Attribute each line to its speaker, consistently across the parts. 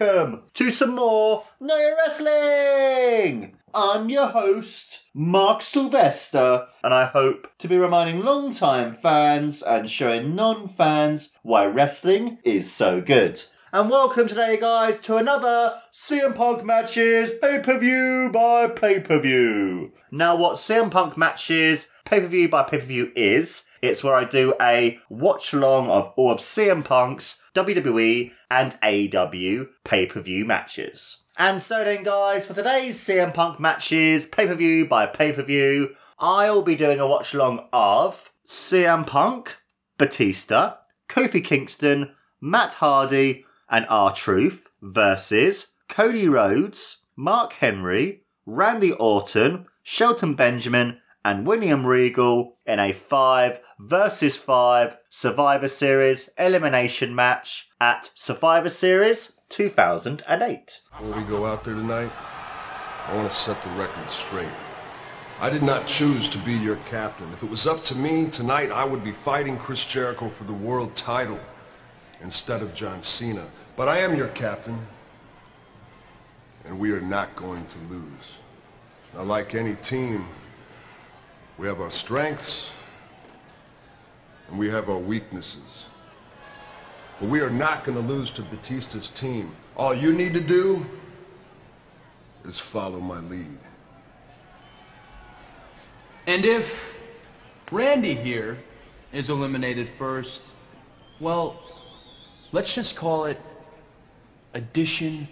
Speaker 1: Welcome to some more Your Wrestling. I'm your host, Mark Sylvester, and I hope to be reminding long-time fans and showing non-fans why wrestling is so good. And welcome today, guys, to another CM Punk Matches pay-per-view by pay-per-view. Now, what CM Punk Matches pay-per-view by pay-per-view is, it's where I do a watch-along of all of CM Punk's WWE and AEW pay-per-view matches. And so then, guys, for today's CM Punk matches, pay-per-view by pay-per-view, I'll be doing a watch-along of CM Punk, Batista, Kofi Kingston, Matt Hardy, and R Truth versus Cody Rhodes, Mark Henry, Randy Orton, Shelton Benjamin, and William Regal in a 5 versus 5 Survivor Series elimination match at Survivor Series 2008.
Speaker 2: Before we go out there tonight, I want to set the record straight. I did not choose to be your captain. If it was up to me, tonight I would be fighting Chris Jericho for the world title instead of John Cena. But I am your captain, and we are not going to lose. Now, like any team, we have our strengths, and we have our weaknesses. But we are not going to lose to Batista's team. All you need to do is follow my lead.
Speaker 3: And if Randy here is eliminated first, well, let's just call it addition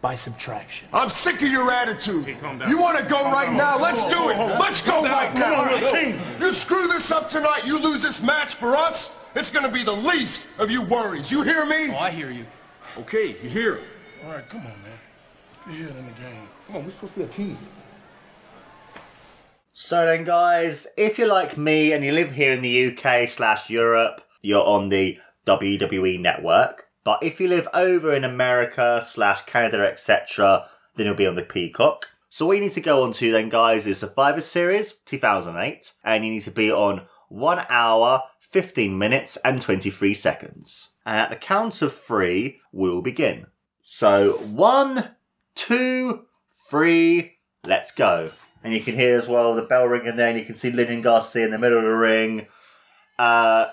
Speaker 3: by subtraction.
Speaker 2: I'm sick of your attitude.
Speaker 4: calm down.
Speaker 2: You want to go
Speaker 4: Calm
Speaker 2: right
Speaker 4: down.
Speaker 2: now?
Speaker 4: Hold
Speaker 2: Let's
Speaker 4: on,
Speaker 2: do it.
Speaker 4: on.
Speaker 2: Let's go
Speaker 4: Calm down.
Speaker 2: right
Speaker 4: Come
Speaker 2: now.
Speaker 4: on, we're team.
Speaker 2: You screw this up tonight, you lose this match for us, it's going to be the least of your worries. You hear me?
Speaker 3: Oh, I hear you.
Speaker 2: Okay, you hear it.
Speaker 4: All right, come on, man. You're here in the game. Come on, we're supposed to be a team.
Speaker 1: So then, guys, if you're like me and you live here in the UK slash Europe, you're on the WWE network. But if you live over in America slash Canada, etc., then you'll be on the Peacock. So what you need to go on to then, guys, is Survivor Series 2008, and you need to be on one hour, 15 minutes, and 23 seconds. And at the count of three, we'll begin. So one, two, three, let's go. And you can hear as well the bell ringing there, and you can see Lilian Garcia in the middle of the ring, uh,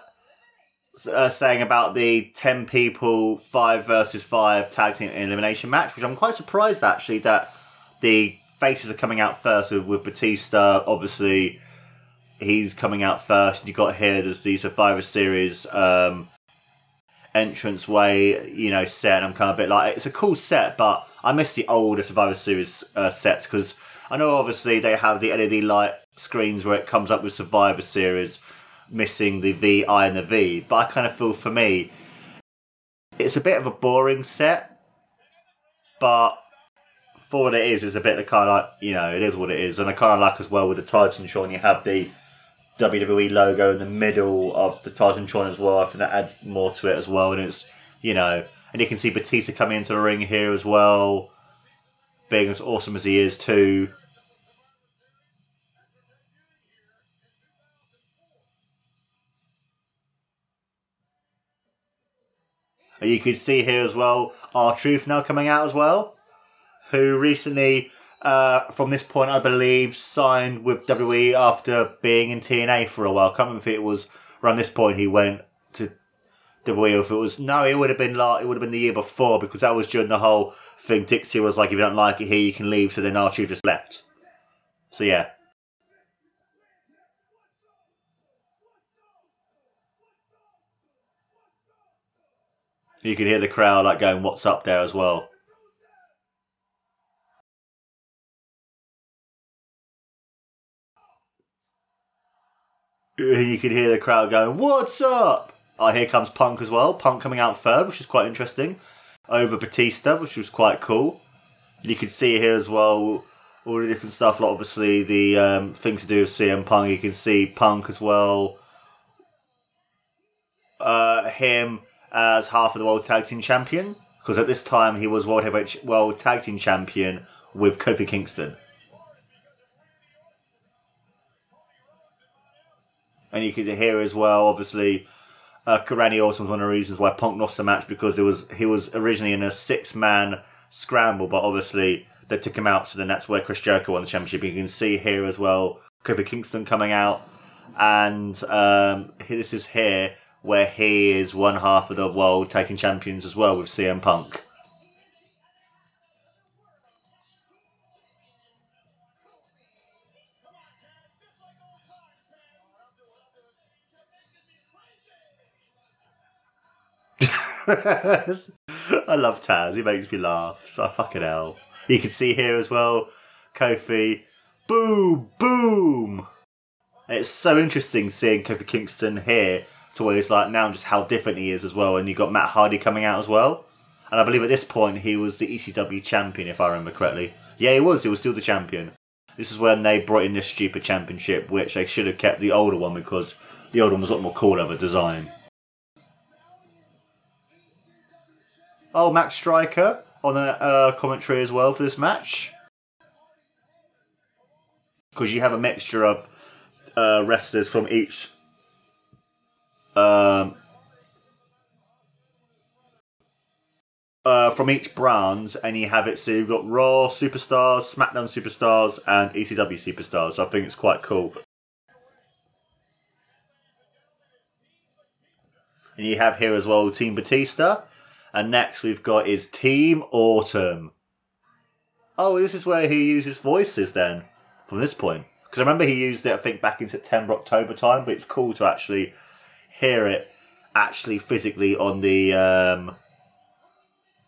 Speaker 1: uh, saying about the 10 people, 5 versus 5 tag team elimination match, which I'm quite surprised actually that the faces are coming out first with, with Batista. Obviously, he's coming out first. You got here, there's the Survivor Series um, entrance way, you know, set. I'm kind of a bit like, it's a cool set, but I miss the older Survivor Series uh, sets because I know obviously they have the LED light screens where it comes up with Survivor Series missing the V, I, and the V. But I kind of feel for me, it's a bit of a boring set, but for what it is, it's a bit of kind of like, you know, it is what it is. And I kind of like as well with the Titantron, you have the WWE logo in the middle of the Titantron as well. I think that adds more to it as well. And it's, you know, and you can see Batista coming into the ring here as well, being as awesome as he is too. You can see here as well, R Truth now coming out as well, who recently, uh, from this point, I believe, signed with WWE after being in TNA for a while. I can't remember if it was around this point he went to WWE if it was no, it would have been like it would have been the year before because that was during the whole thing. Dixie was like, if you don't like it here, you can leave. So then R Truth just left. So yeah. You can hear the crowd like going, "What's up?" there as well. And you can hear the crowd going, "What's up?" Oh, here comes Punk as well. Punk coming out third, which is quite interesting, over Batista, which was quite cool. And you can see here as well all the different stuff. Like obviously the um, things to do with CM Punk. You can see Punk as well. Uh, him as half of the World Tag Team Champion because at this time he was World Heavyweight World Tag Team Champion with Kofi Kingston. And you could hear as well, obviously, uh, Randy Orton was one of the reasons why Punk lost the match because it was he was originally in a six man scramble, but obviously they took him out, so then that's where Chris Jericho won the championship. You can see here as well, Kofi Kingston coming out, and um, this is here where he is one half of the world taking champions as well with CM Punk. I love Taz. He makes me laugh. I fucking hell. You can see here as well, Kofi. Boom, boom. It's so interesting seeing Kofi Kingston here to where he's like now just how different he is as well. And you got Matt Hardy coming out as well. And I believe at this point he was the ECW champion, if I remember correctly. Yeah, he was. He was still the champion. This is when they brought in this stupid championship, which they should have kept the older one because the older one was a lot more cool of a design. Oh, Matt Striker on a uh, commentary as well for this match. Because you have a mixture of uh, wrestlers from each um, uh, from each brand, and you have it so you've got Raw superstars, SmackDown superstars, and ECW superstars. So I think it's quite cool. And you have here as well Team Batista, and next we've got is Team Orton. Oh, this is where he uses voices then from this point. Because I remember he used it, I think, back in September, October time. But it's cool to actually hear it actually physically on the um,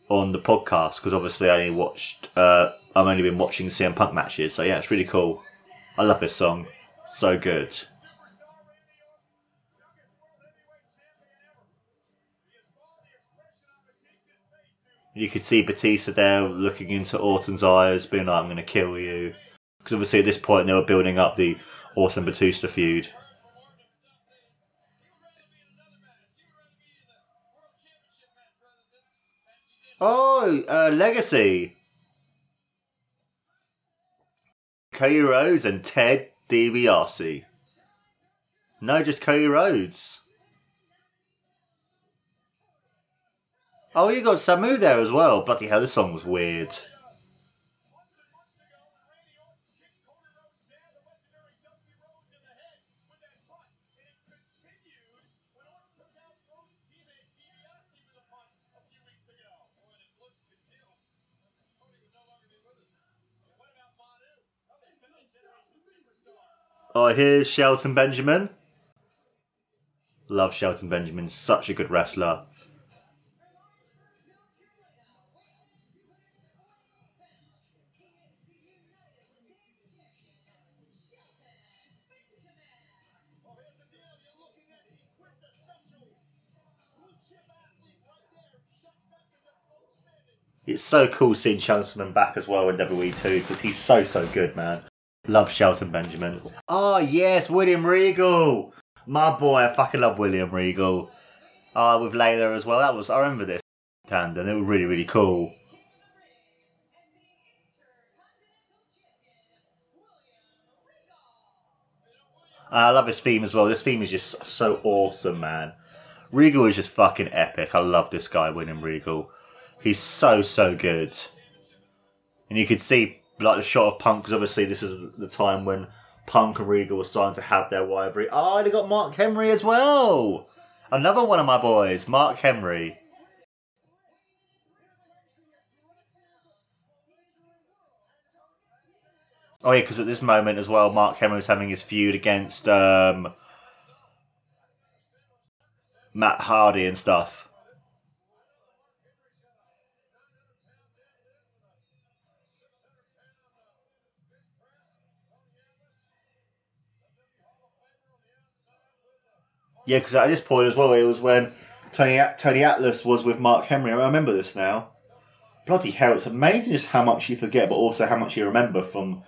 Speaker 1: on the podcast. Because obviously, I only watched. Uh, I've only been watching CM Punk matches, so yeah, it's really cool. I love this song, so good. You could see Batista there looking into Orton's eyes, being like, I'm going to kill you. Because obviously at this point they were building up the Orton Batista feud. Oh, uh, Legacy. Cody Rhodes and Ted DiBiase. No, just Cody Rhodes. Oh, you got Samu there as well. Bloody hell, this song was weird. Oh, here's Shelton Benjamin. Love Shelton Benjamin, such a good wrestler. It's so cool seeing Shelton back as well in WWE too because he's so so good, man. Love Shelton Benjamin. Oh yes, William Regal, my boy. I fucking love William Regal. Oh, with Layla as well. That was I remember this tandem. It was really really cool. And I love his theme as well. This theme is just so awesome, man. Regal is just fucking epic. I love this guy, William Regal. He's so so good, and you could see like the shot of Punk because obviously this is the time when Punk and Regal were starting to have their rivalry. Oh, they got Mark Henry as well. Another one of my boys, Mark Henry. Oh yeah, because at this moment as well, Mark Henry was having his feud against um, Matt Hardy and stuff. Yeah, because at this point as well, it was when Tony Tony Atlas was with Mark Henry. I remember this now. Bloody hell! It's amazing just how much you forget, but also how much you remember from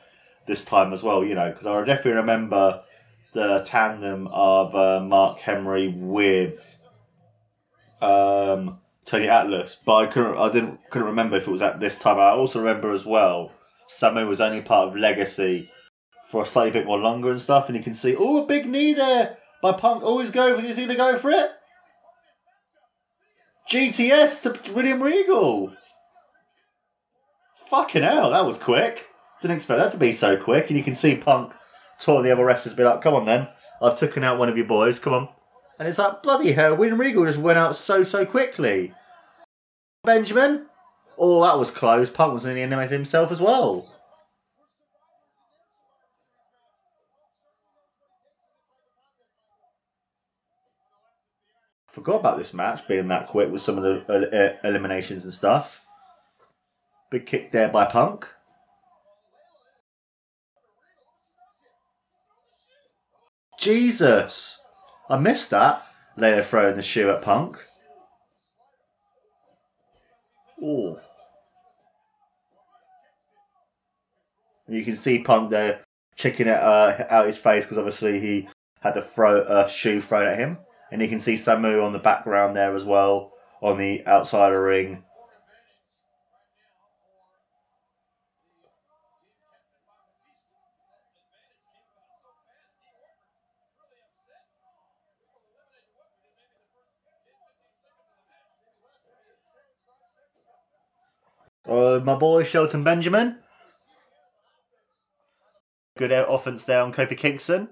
Speaker 1: this time as well. You know, because I definitely remember the tandem of uh, Mark Henry with um, Tony Atlas, but I couldn't. I didn't couldn't remember if it was at this time. I also remember as well. Samu was only part of Legacy for a slightly bit more longer and stuff, and you can see oh a big knee there by Punk always go for, is he going to go for it? GTS to William Regal. Fucking hell, that was quick. Didn't expect that to be so quick. And you can see Punk talking the other wrestlers be like, come on then. I've taken out one of your boys, come on. And it's like, bloody hell, William Regal just went out so, so quickly. Benjamin? Oh, that was close. Punk was nearly eliminated himself as well. Forgot about this match being that quick with some of the uh, uh, eliminations and stuff. Big kick there by Punk. Jesus! I missed that. Layla throwing the shoe at Punk. Oh. You can see Punk there checking it uh, out his face because obviously he had to throw a shoe thrown at him. And you can see Samu on the background there as well on the outside of ring. Uh, my boy Shelton Benjamin. Good offense there on Kofi Kingston.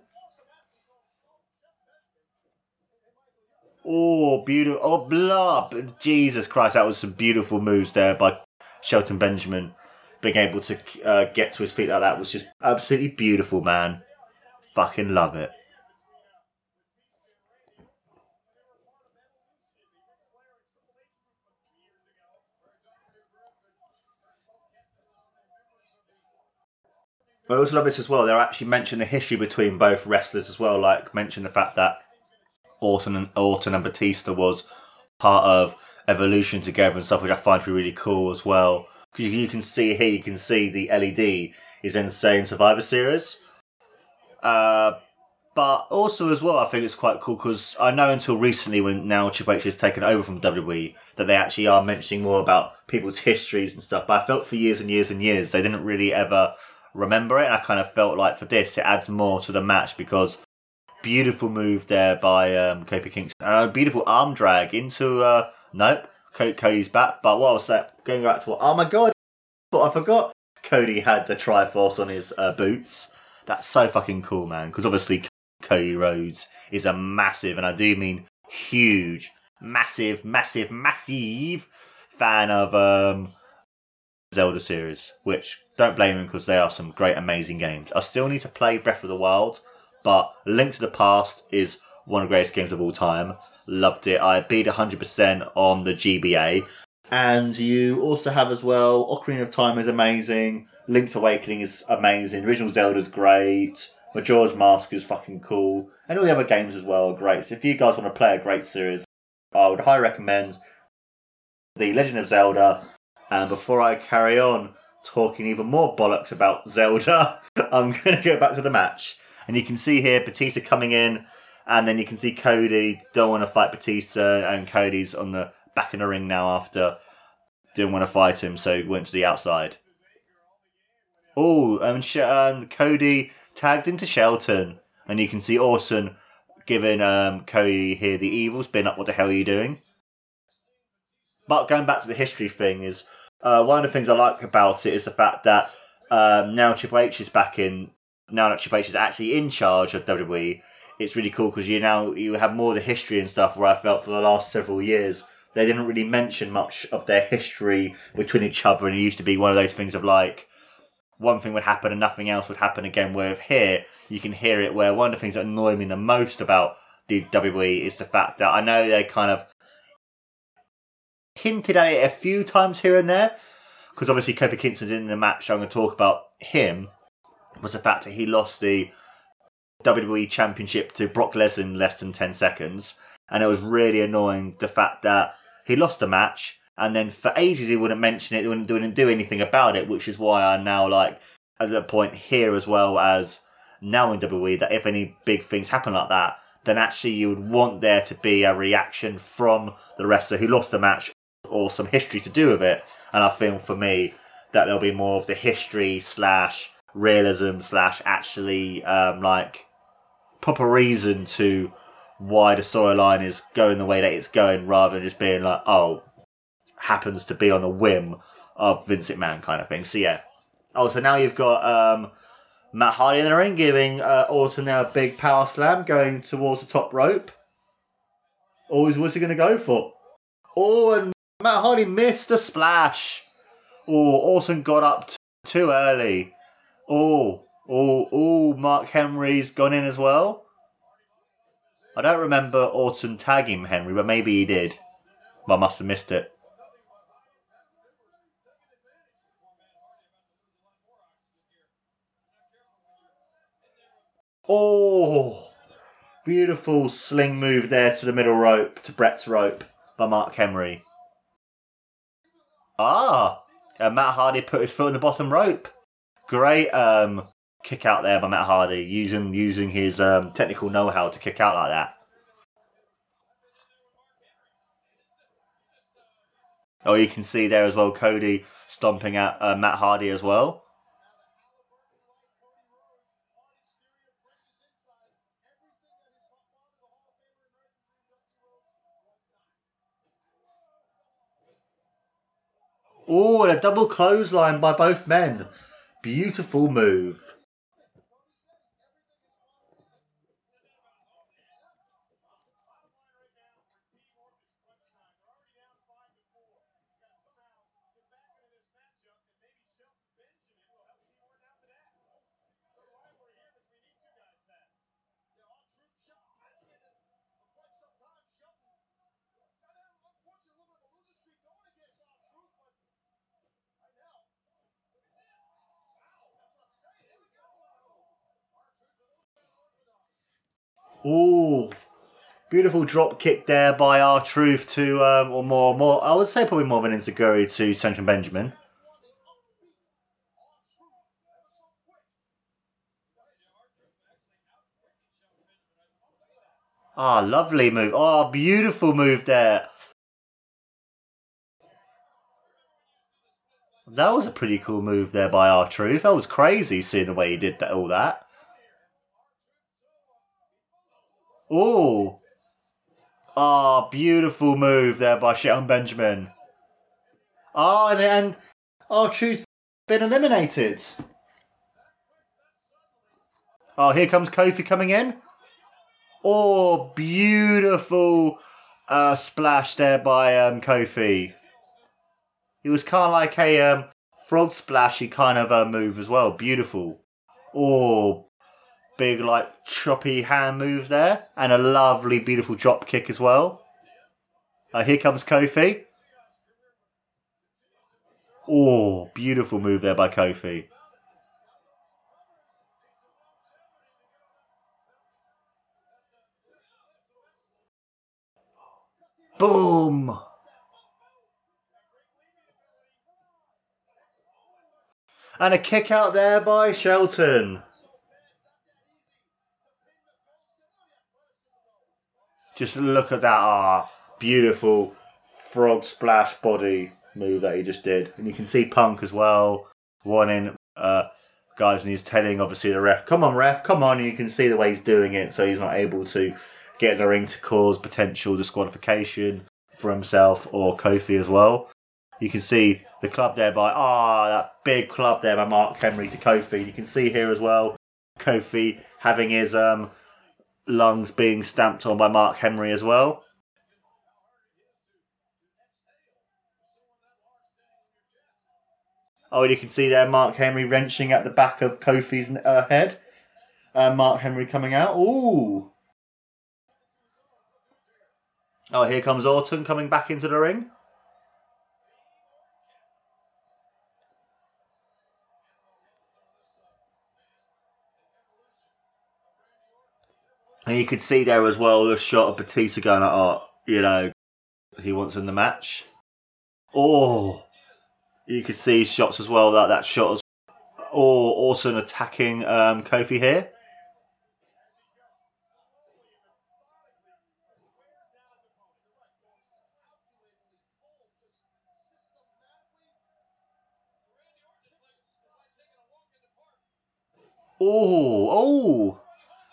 Speaker 1: Oh, beautiful. Oh, blah. Jesus Christ, that was some beautiful moves there by Shelton Benjamin. Being able to uh, get to his feet like that was just absolutely beautiful, man. Fucking love it. I also love this as well. They're actually mentioning the history between both wrestlers as well. Like mention the fact that Orton and Orton and Batista was part of Evolution together and stuff, which I find to be really cool as well. Because you, you, can see here, you can see the LED is Insane Survivor Series. Uh, but also as well, I think it's quite cool because I know until recently, when now Triple H has taken over from WWE, that they actually are mentioning more about people's histories and stuff. But I felt for years and years and years they didn't really ever remember it. And I kind of felt like for this, it adds more to the match because beautiful move there by um, Kofi Kingston. And a beautiful arm drag into, uh, nope, Cody's back. But what I was saying, going back to what, oh my god, but I forgot Cody had the Triforce on his uh, boots. That's so fucking cool, man. Because obviously Cody Rhodes is a massive, and I do mean huge, massive, massive, massive fan of um, Zelda series, which don't blame him because they are some great, amazing games. I still need to play Breath of the Wild, but Link to the Past is one of the greatest games of all time. Loved it. I beat 100% on the GBA. And you also have as well Ocarina of Time is amazing. Link's Awakening is amazing. Original Zelda's great. Majora's Mask is fucking cool. And all the other games as well are great. So if you guys want to play a great series, I would highly recommend The Legend of Zelda. And before I carry on, talking even more bollocks about Zelda, I'm going to go back to the match. And you can see here Batista coming in, and then you can see Cody don't want to fight Batista, and Cody's on the back in the ring now after didn't want to fight him, so went to the outside. Oh, and um, Cody tagged into Shelton, and you can see Orton giving um, Cody here the evil spin up. What the hell are you doing? But going back to the history thing is uh, one of the things I like about it is the fact that um, now Triple H is back in. Now that Triple H is actually in charge of WWE, it's really cool because you now you have more of the history and stuff. Where I felt for the last several years they didn't really mention much of their history between each other, and it used to be one of those things of like one thing would happen and nothing else would happen again. Where here you can hear it. Where one of the things that annoy me the most about the WWE is the fact that I know they kind of hinted at it a few times here and there. Because obviously Kofi Kingston's in the match. So I'm going to talk about him. Was the fact that he lost the WWE Championship to Brock Lesnar in less than 10 seconds. And it was really annoying the fact that he lost the match and then for ages he wouldn't mention it, he wouldn't, wouldn't do anything about it, which is why I'm now like at the point here as well as now in WWE that if any big things happen like that, then actually you would want there to be a reaction from the wrestler who lost the match or some history to do with it. And I feel for me that there'll be more of the history slash realism slash actually um, like proper reason to why the storyline is going the way that it's going rather than just being like, oh, happens to be on a whim of Vince McMahon kind of thing. So yeah. Oh, so now you've got um, Matt Hardy in the ring giving uh, Orton now a big power slam going towards the top rope. Oh, what's he going to go for? Oh, and Matt Hardy missed a splash. Oh, Orton got up t- too early. Oh, oh, oh, Mark Henry's gone in as well. I don't remember Orton tagging Henry, but maybe he did. But I must have missed it. Oh, beautiful sling move there to the middle rope, to Brett's rope by Mark Henry. Ah, and Matt Hardy put his foot on the bottom rope. Great um, kick out there by Matt Hardy, using using his um, technical know-how to kick out like that. Oh, you can see there as well, Cody stomping at uh, Matt Hardy as well. Oh, and a double clothesline by both men. Beautiful move. Ooh, beautiful drop kick there by R Truth to, um, or more, more. I would say probably more of an Enziguri to Shelton Benjamin. Ah, lovely move. Oh, beautiful move there. That was a pretty cool move there by R Truth. That was crazy seeing the way he did that, all that. Oh. Oh, beautiful move there by Shelton Benjamin. Oh, and, and R Truth's been eliminated. Oh, here comes Kofi coming in. Oh, beautiful uh, splash there by um, Kofi. It was kind of like a um, frog splashy kind of uh, move as well. Beautiful. Oh, big like choppy hand move there, and a lovely, beautiful drop kick as well. Uh, here comes Kofi. Oh, beautiful move there by Kofi. Boom! And a kick out there by Shelton. Just look at that ah, beautiful frog splash body move that he just did. And you can see Punk as well, wanting uh, guys, and he's telling obviously the ref, come on, ref, come on. And you can see the way he's doing it, so he's not able to get in the ring to cause potential disqualification for himself or Kofi as well. You can see the club there by ah oh, that big club there by Mark Henry to Kofi. You can see here as well Kofi having his um lungs being stamped on by Mark Henry as well. Oh, and you can see there Mark Henry wrenching at the back of Kofi's uh, head. Uh, Mark Henry coming out. Ooh. Oh, here comes Orton coming back into the ring. And you could see there as well the shot of Batista going like, oh, you know, he wants in the match. Oh, you could see shots as well that that shot was oh, Orton attacking um, Kofi here. Oh, oh.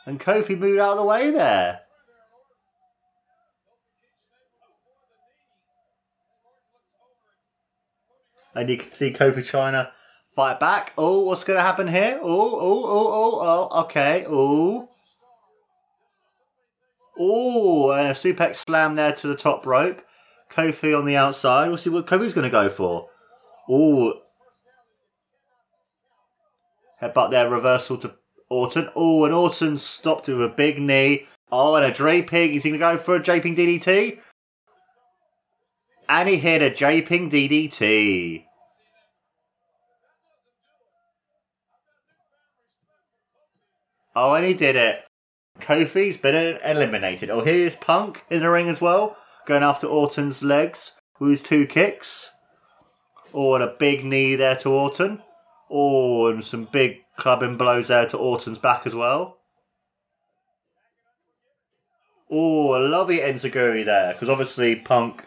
Speaker 1: And Kofi moved out of the way there. And you can see Kofi trying to fight back. Oh, what's going to happen here? Oh, oh, oh, oh, oh, okay. Oh. Oh, and a suplex slam there to the top rope. Kofi on the outside. We'll see what Kofi's going to go for. Oh. Headbutt there, reversal to Orton. Oh, and Orton stopped with a big knee. Oh, and a draping. Is he going to go for a draping DDT? And he hit a draping DDT. Oh, and he did it. Kofi's been eliminated. Oh, here's Punk in the ring as well, going after Orton's legs with his two kicks. Oh, and a big knee there to Orton. Oh, and some big clubbing blows there to Orton's back as well. Oh, a lovely Enziguri there, because obviously Punk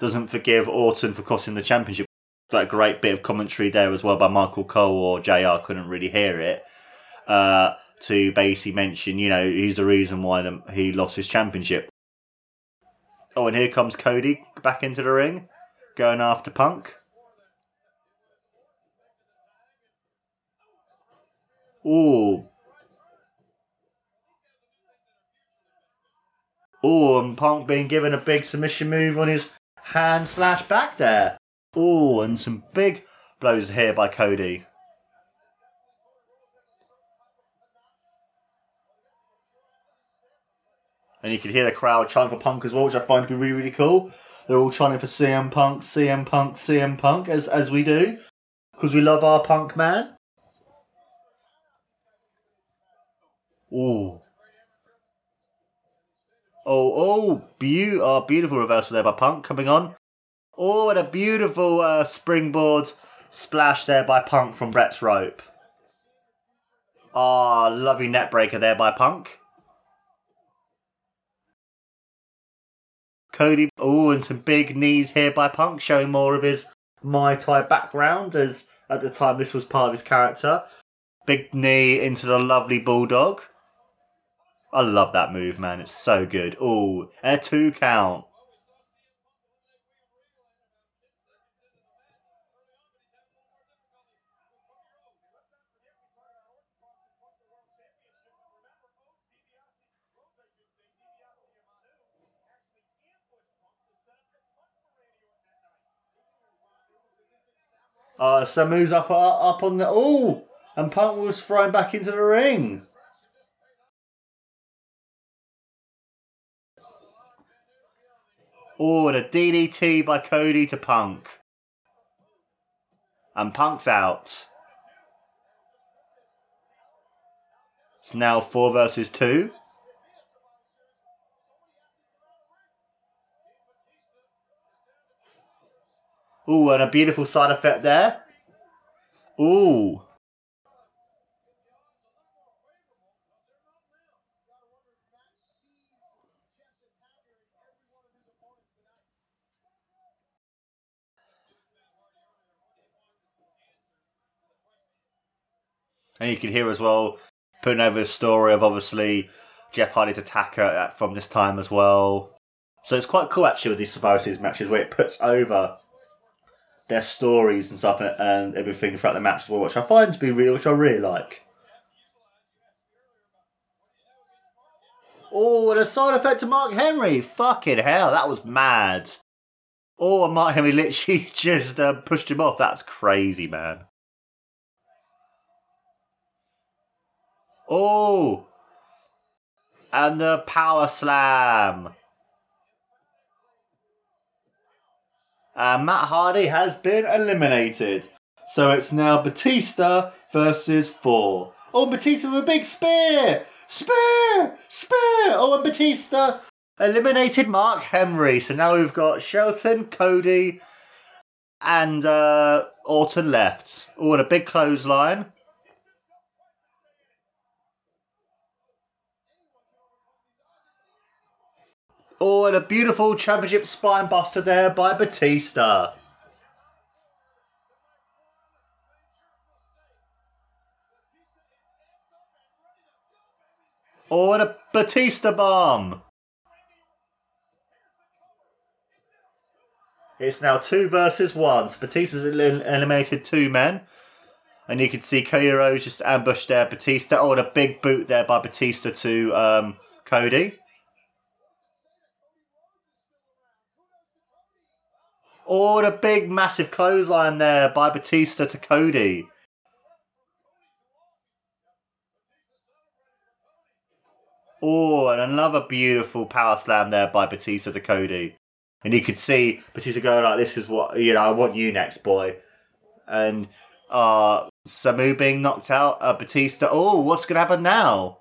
Speaker 1: doesn't forgive Orton for costing the championship. That great bit of commentary there as well by Michael Cole or JR, couldn't really hear it. Uh, to basically mention, you know, he's the reason why the, he lost his championship. Oh, and here comes Cody back into the ring, going after Punk. Ooh. Ooh, and Punk being given a big submission move on his hand slash back there. Ooh, and some big blows here by Cody. And you can hear the crowd chanting for Punk as well, which I find to be really, really cool. They're all chanting for CM Punk, CM Punk, CM Punk, as, as we do. Because we love our Punk man. Ooh. Oh, oh, be- oh, beautiful reversal there by Punk coming on. Oh, and a beautiful uh, springboard splash there by Punk from Brett's rope. Ah, oh, lovely neckbreaker there by Punk. Cody, oh, and some big knees here by Punk, showing more of his Muay Thai background, as at the time this was part of his character. Big knee into the lovely Bulldog. I love that move, man. It's so good. Oh, and a two count. Uh, Samu's up up on the oh, and Punk was thrown back into the ring. Oh, a DDT by Cody to Punk. And Punk's out. It's now four versus two. Ooh, and a beautiful side effect there. Ooh. And you can hear as well, putting over the story of obviously Jeff Hardy's attacker from this time as well. So it's quite cool actually with these Survivor matches where it puts over their stories and stuff and, and everything throughout the match as well, which I find to be real, which I really like. Oh, and a side effect to Mark Henry. Fucking hell, that was mad. Oh, and Mark Henry literally just uh, pushed him off. That's crazy, man. Oh, and the power slam. And Matt Hardy has been eliminated. So it's now Batista versus four. Oh, Batista with a big spear! Spear! Spear! Oh, and Batista eliminated Mark Henry. So now we've got Shelton, Cody, and uh, Orton left. Oh, and a big clothesline. Oh, and a beautiful championship spine buster there by Batista. Oh, and a Batista bomb. It's now two versus one. So Batista's elim- eliminated two men. And you can see Cody just ambushed there. Batista. Oh, and a big boot there by Batista to um, Cody. Oh, the big, massive clothesline there by Batista to Cody. Oh, and another beautiful power slam there by Batista to Cody. And you could see Batista going like, "This is what you know. I want you next, boy." And uh Samu being knocked out. Uh, Batista. Oh, what's gonna happen now?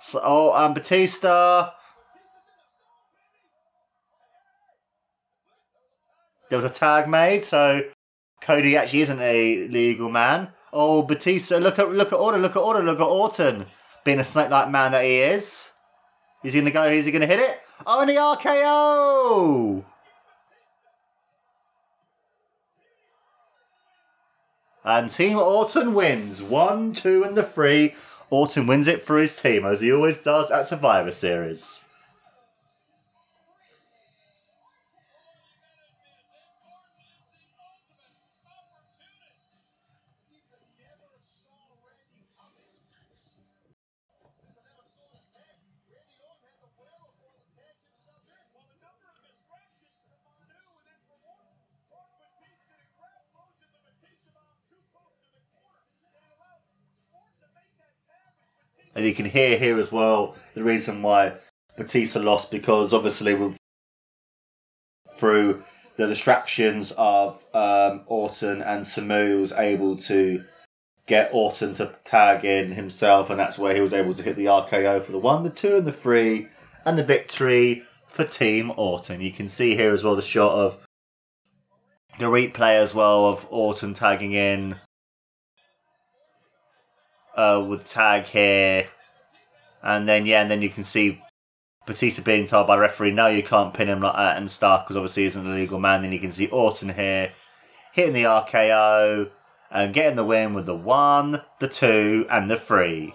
Speaker 1: So, oh, um, Batista. There was a tag made, so Cody actually isn't a legal man. Oh, Batista! Look at look at Orton! Look at Orton! Look at Orton! Being a snake-like man that he is. Is he gonna go? Is he gonna hit it? Oh, and the RKO! And Team Orton wins one, two, and the three. Orton wins it for his team, as he always does at Survivor Series. Can hear here as well the reason why Batista lost because obviously with through the distractions of um, Orton and Samu was able to get Orton to tag in himself, and that's where he was able to hit the RKO for the one, the two, and the three, and the victory for Team Orton. You can see here as well the shot of the replay as well of Orton tagging in uh, would tag here, and then yeah, and then you can see Batista being told by referee, no, you can't pin him like that and stuff because obviously he's an illegal man. Then you can see Orton here hitting the RKO and getting the win with the one, the two, and the three.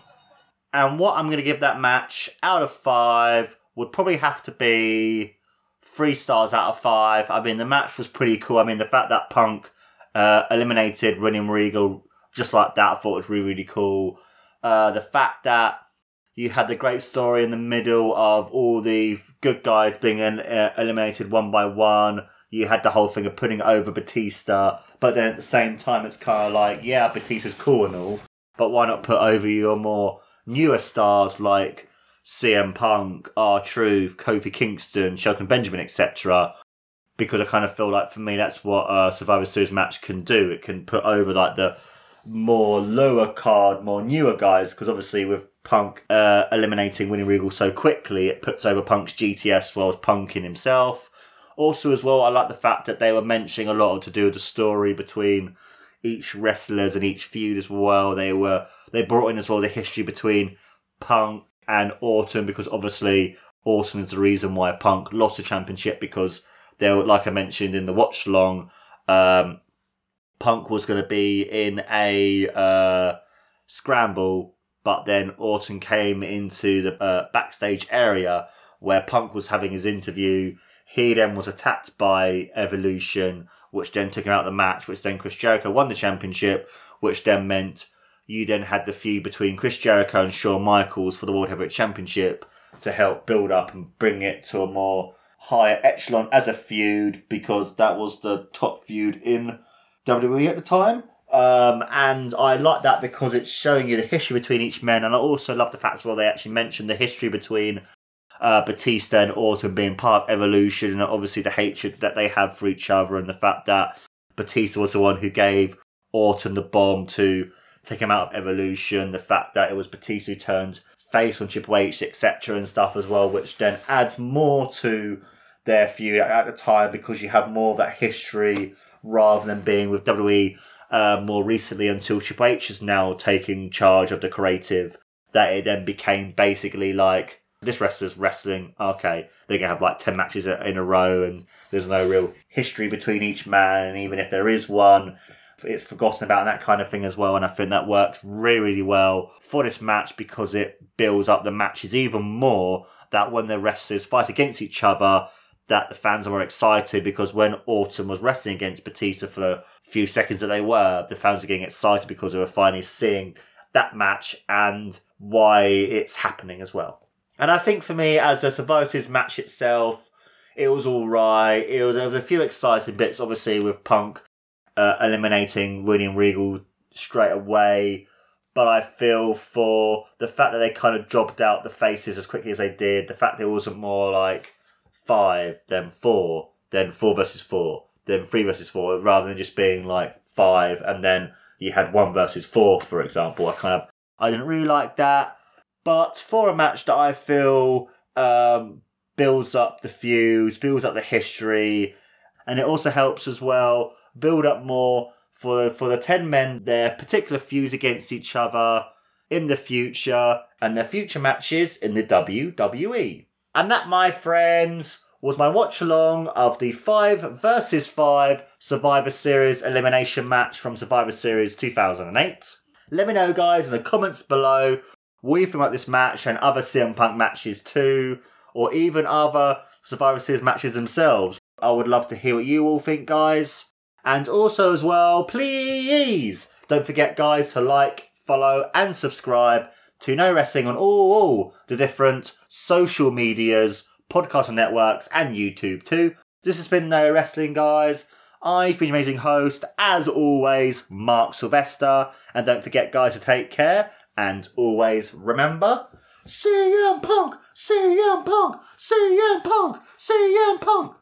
Speaker 1: And what I'm going to give that match out of five would probably have to be three stars out of five. I mean, the match was pretty cool. I mean, the fact that Punk uh, eliminated William Regal just like that, I thought was really, really cool. Uh, the fact that you had the great story in the middle of all the good guys being uh, eliminated one by one. You had the whole thing of putting over Batista, but then at the same time, it's kind of like, yeah, Batista's cool and all, but why not put over your more newer stars like CM Punk, R Truth, Kofi Kingston, Shelton Benjamin, etc. Because I kind of feel like for me, that's what a Survivor Series match can do. It can put over like the more lower card, more newer guys. Because obviously, with Punk uh, eliminating William Regal so quickly, it puts over Punk's GTS as well as Punk in himself. Also, as well, I like the fact that they were mentioning a lot to do with the story between each wrestlers and each feud as well. They were they brought in as well the history between Punk and Orton because obviously Orton is the reason why Punk lost the championship because they were, like I mentioned in the watch long, um, Punk was going to be in a uh, scramble, but then Orton came into the uh, backstage area where Punk was having his interview. He then was attacked by Evolution, which then took him out of the match, which then Chris Jericho won the championship, which then meant you then had the feud between Chris Jericho and Shawn Michaels for the World Heavyweight Championship to help build up and bring it to a more higher echelon as a feud because that was the top feud in WWE at the time. Um, and I like that because it's showing you the history between each man, and I also love the fact as well they actually mentioned the history between uh, Batista and Orton being part of Evolution, and obviously the hatred that they have for each other, and the fact that Batista was the one who gave Orton the bomb to take him out of Evolution, the fact that it was Batista who turned face on Triple H, etc., and stuff as well, which then adds more to their feud at the time because you have more of that history rather than being with WWE uh, more recently until Triple H is now taking charge of the creative. That it then became basically like this wrestler's wrestling. Okay, they're gonna have like ten matches in a row, and there's no real history between each man. And even if there is one, it's forgotten about and that kind of thing as well. And I think that worked really, really well for this match because it builds up the matches even more that when the wrestlers fight against each other, that the fans are more excited because when Orton was wrestling against Batista for few seconds that they were, the fans are getting excited because they were finally seeing that match and why it's happening as well. And I think for me, as a Survivor match itself, it was all right. It was, there was a few exciting bits, obviously, with Punk uh, eliminating William Regal straight away. But I feel for the fact that they kind of jobbed out the faces as quickly as they did, the fact it wasn't more like five, then four, then four versus four, then three versus four, rather than just being like five and then you had one versus four, for example. I kind of I didn't really like that. But for a match that I feel um, builds up the feuds, builds up the history, and it also helps as well build up more for for the ten men their particular feuds against each other in the future and their future matches in the WWE. And that, my friends, was my watch along of the 5 versus 5 Survivor Series elimination match from Survivor Series 2008. Let me know, guys, in the comments below what you think about this match and other CM Punk matches too, or even other Survivor Series matches themselves. I would love to hear what you all think, guys. And also, as well, please don't forget, guys, to like, follow, and subscribe to No Wrestling on all, all the different social medias, podcast networks, and YouTube too. This has been No Wrestling, guys. I've been amazing host, as always, Mark Sylvester. And don't forget, guys, to take care and always remember CM Punk, CM Punk, CM Punk, CM Punk.